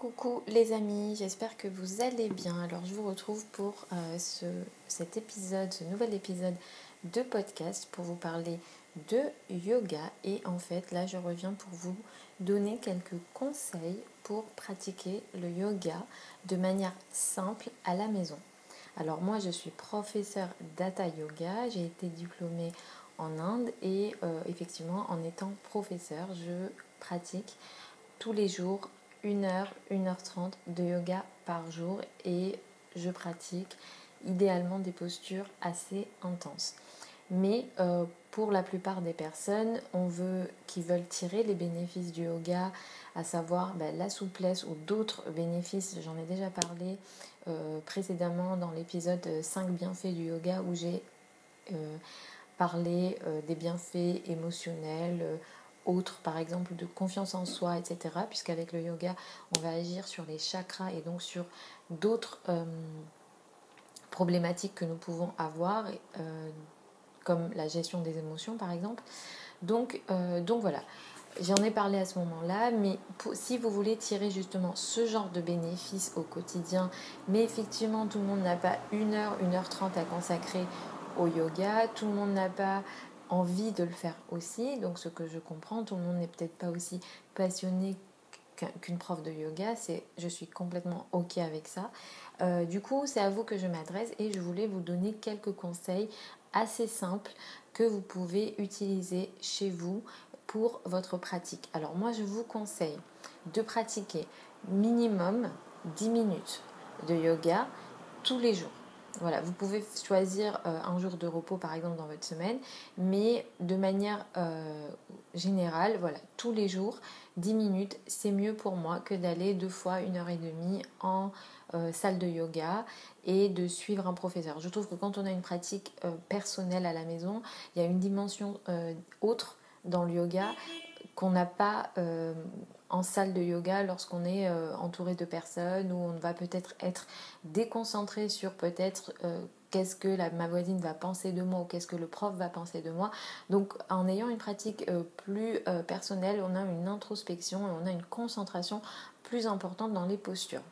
Coucou les amis, j'espère que vous allez bien. Alors je vous retrouve pour euh, ce, cet épisode, ce nouvel épisode de podcast pour vous parler de yoga. Et en fait là je reviens pour vous donner quelques conseils pour pratiquer le yoga de manière simple à la maison. Alors moi je suis professeur d'Hatha Yoga, j'ai été diplômée en Inde et euh, effectivement en étant professeur je pratique tous les jours 1 heure, 1h30 de yoga par jour et je pratique idéalement des postures assez intenses. Mais euh, pour la plupart des personnes, on veut qui veulent tirer les bénéfices du yoga, à savoir ben, la souplesse ou d'autres bénéfices. J'en ai déjà parlé euh, précédemment dans l'épisode 5 bienfaits du yoga où j'ai euh, parlé des bienfaits émotionnels, autres, par exemple de confiance en soi, etc. Puisqu'avec le yoga, on va agir sur les chakras et donc sur d'autres euh, problématiques que nous pouvons avoir, euh, comme la gestion des émotions, par exemple. Donc, euh, donc voilà. J'en ai parlé à ce moment-là, mais si vous voulez tirer justement ce genre de bénéfices au quotidien, mais effectivement tout le monde n'a pas une heure, une heure trente à consacrer au yoga, tout le monde n'a pas envie de le faire aussi. Donc ce que je comprends, tout le monde n'est peut-être pas aussi passionné qu'une prof de yoga. C'est, je suis complètement ok avec ça. Euh, du coup, c'est à vous que je m'adresse et je voulais vous donner quelques conseils assez simples que vous pouvez utiliser chez vous pour votre pratique. Alors moi, je vous conseille de pratiquer minimum 10 minutes de yoga tous les jours. Voilà, vous pouvez choisir euh, un jour de repos par exemple dans votre semaine, mais de manière euh, générale, voilà, tous les jours, 10 minutes, c'est mieux pour moi que d'aller deux fois une heure et demie en euh, salle de yoga et de suivre un professeur. Je trouve que quand on a une pratique personnelle à la maison, il y a une dimension autre dans le yoga qu'on n'a pas en salle de yoga lorsqu'on est euh, entouré de personnes où on va peut-être être déconcentré sur peut-être euh, qu'est-ce que la, ma voisine va penser de moi ou qu'est-ce que le prof va penser de moi. Donc en ayant une pratique euh, plus personnelle, on a une introspection et on a une concentration plus importante dans les postures.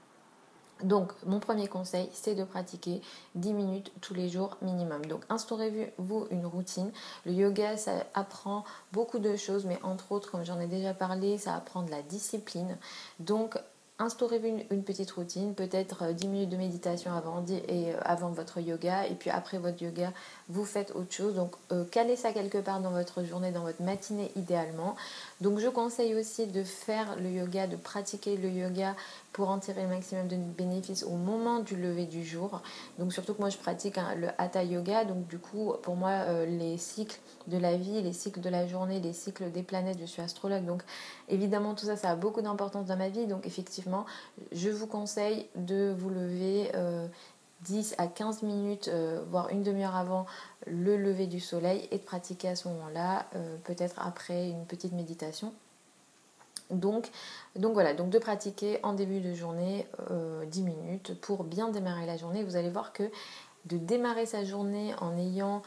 Donc, mon premier conseil, c'est de pratiquer 10 minutes tous les jours minimum. Donc, instaurez-vous une routine. Le yoga, ça apprend beaucoup de choses, mais entre autres, comme j'en ai déjà parlé, ça apprend de la discipline. Donc, instaurez-vous une, petite routine, peut-être 10 euh, minutes de méditation avant, et, euh, avant votre yoga, et puis après votre yoga, vous faites autre chose. Donc, euh, calez ça quelque part dans votre journée, dans votre matinée idéalement. Donc, je conseille aussi de faire le yoga, de pratiquer le yoga pour en tirer le maximum de bénéfices au moment du lever du jour. Donc surtout que moi je pratique le hatha yoga, donc du coup pour moi euh, les cycles de la vie, les cycles de la journée, les cycles des planètes, je suis astrologue, donc évidemment tout ça ça a beaucoup d'importance dans ma vie, donc effectivement je vous conseille de vous lever 10 euh, à 15 minutes, euh, voire une demi-heure avant le lever du soleil et de pratiquer à ce moment-là, peut-être après une petite méditation donc, donc voilà, donc de pratiquer en début de journée 10 euh, minutes pour bien démarrer la journée. Vous allez voir que de démarrer sa journée en ayant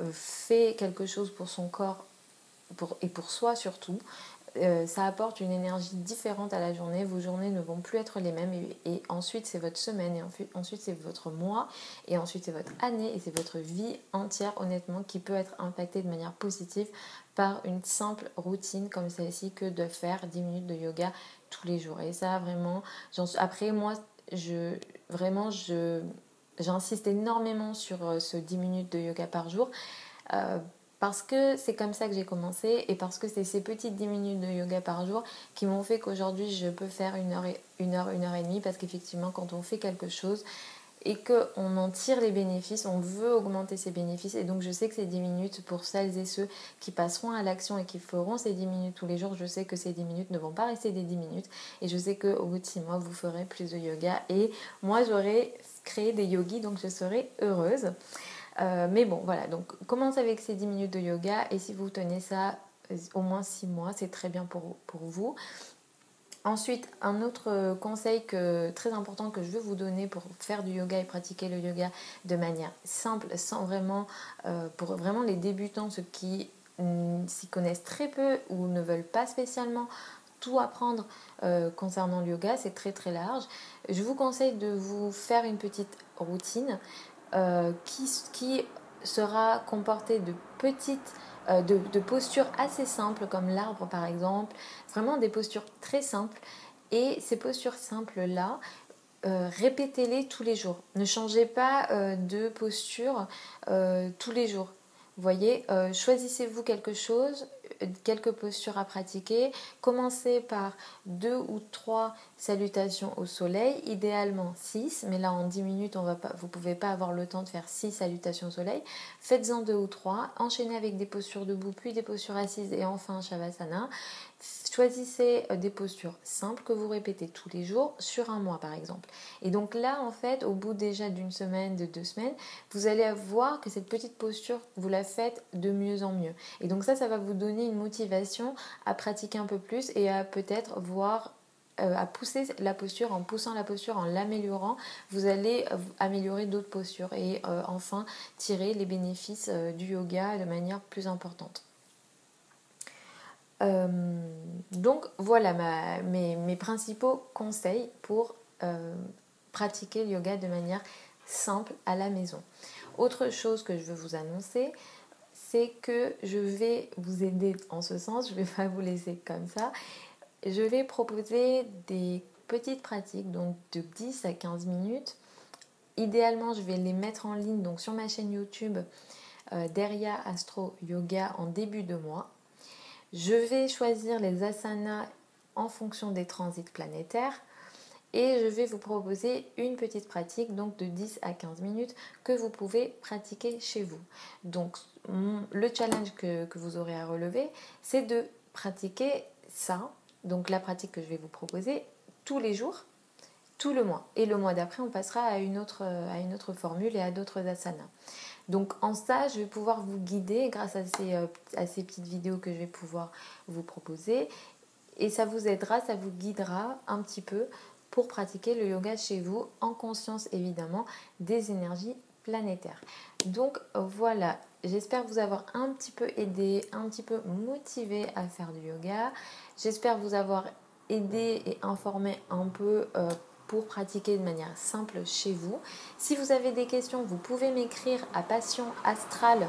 euh, fait quelque chose pour son corps et pour soi surtout, euh, ça apporte une énergie différente à la journée. Vos journées ne vont plus être les mêmes. Et, ensuite, c'est votre semaine. Et ensuite, c'est votre mois. Et ensuite, c'est votre année. Et c'est votre vie entière, honnêtement, qui peut être impactée de manière positive par une simple routine comme celle-ci que de faire 10 minutes de yoga tous les jours. Et ça, vraiment, après, moi, je, vraiment, je, j'insiste énormément sur euh, ce 10 minutes de yoga par jour. Euh, parce que c'est comme ça que j'ai commencé et parce que c'est ces petites 10 minutes de yoga par jour qui m'ont fait qu'aujourd'hui je peux faire une heure, une heure, une heure et demie. Parce qu'effectivement quand on fait quelque chose et qu'on en tire les bénéfices, on veut augmenter ses bénéfices. Et donc je sais que ces 10 minutes pour celles et ceux qui passeront à l'action et qui feront ces 10 minutes tous les jours, je sais que ces 10 minutes ne vont pas rester des 10 minutes. Et je sais qu'au bout de 6 mois vous ferez plus de yoga. Et moi j'aurai créé des yogis donc je serai heureuse. Euh, mais bon, voilà, donc commencez avec ces 10 minutes de yoga et si vous tenez ça euh, au moins 6 mois, c'est très bien pour, vous. Ensuite, un autre conseil très important que je veux vous donner pour faire du yoga et pratiquer le yoga de manière simple, sans vraiment, euh, pour vraiment les débutants, ceux qui s'y connaissent très peu ou ne veulent pas spécialement tout apprendre concernant le yoga, c'est très très large. Je vous conseille de vous faire une petite routine euh, qui, sera comportée de petites euh, de, postures assez simples comme l'arbre par exemple, vraiment des postures très simples. Et ces postures simples-là, répétez-les tous les jours. Ne changez pas de posture tous les jours. Voyez, choisissez-vous quelque chose, quelques postures à pratiquer. Commencez par deux ou trois salutations au soleil, idéalement six, mais là en dix minutes, on va pas, vous ne pouvez pas avoir le temps de faire six salutations au soleil. Faites-en deux ou trois, enchaînez avec des postures debout, puis des postures assises et enfin Shavasana. Choisissez euh, des postures simples que vous répétez tous les jours sur un mois par exemple. Et donc là, en fait, au bout déjà d'une semaine, de deux semaines, vous allez voir que cette petite posture, vous la faites de mieux en mieux. Et donc ça, ça va vous donner une motivation à pratiquer un peu plus et à peut-être voir euh, à pousser la posture, en poussant la posture, en l'améliorant, vous allez euh, améliorer d'autres postures et enfin tirer les bénéfices du yoga de manière plus importante. Euh, donc voilà mes, principaux conseils pour euh, pratiquer le yoga de manière simple à la maison. Autre chose que je veux vous annoncer, c'est que je vais vous aider en ce sens, je ne vais pas vous laisser comme ça. Je vais proposer des petites pratiques, donc de 10 à 15 minutes. Idéalement, je vais les mettre en ligne donc sur ma chaîne YouTube euh, Deria Astro Yoga en début de mois. Je vais choisir les asanas en fonction des transits planétaires et je vais vous proposer une petite pratique donc de 10 à 15 minutes que vous pouvez pratiquer chez vous. Donc le challenge que, que vous aurez à relever, c'est de pratiquer ça, donc la pratique que je vais vous proposer tous les jours, tout le mois. Et le mois d'après, on passera à une autre, à une autre formule et à d'autres asanas. Donc en ça, je vais pouvoir vous guider grâce à ces, euh, à ces petites vidéos que je vais pouvoir vous proposer. Et ça vous aidera, ça vous guidera un petit peu pour pratiquer le yoga chez vous en conscience évidemment des énergies planétaires. Donc voilà, j'espère vous avoir un petit peu aidé, un petit peu motivé à faire du yoga. J'espère vous avoir aidé et informé un peu euh, pour pratiquer de manière simple chez vous. Si vous avez des questions, vous pouvez m'écrire à passion astral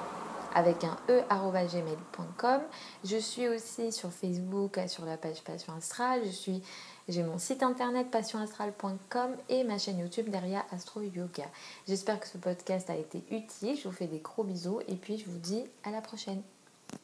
avec un e@gmail.com. Je suis aussi sur Facebook sur la page Passion Astral. Je suis j'ai mon site internet passionastral.com et ma chaîne YouTube derrière Astro Yoga. J'espère que ce podcast a été utile. Je vous fais des gros bisous et puis je vous dis à la prochaine.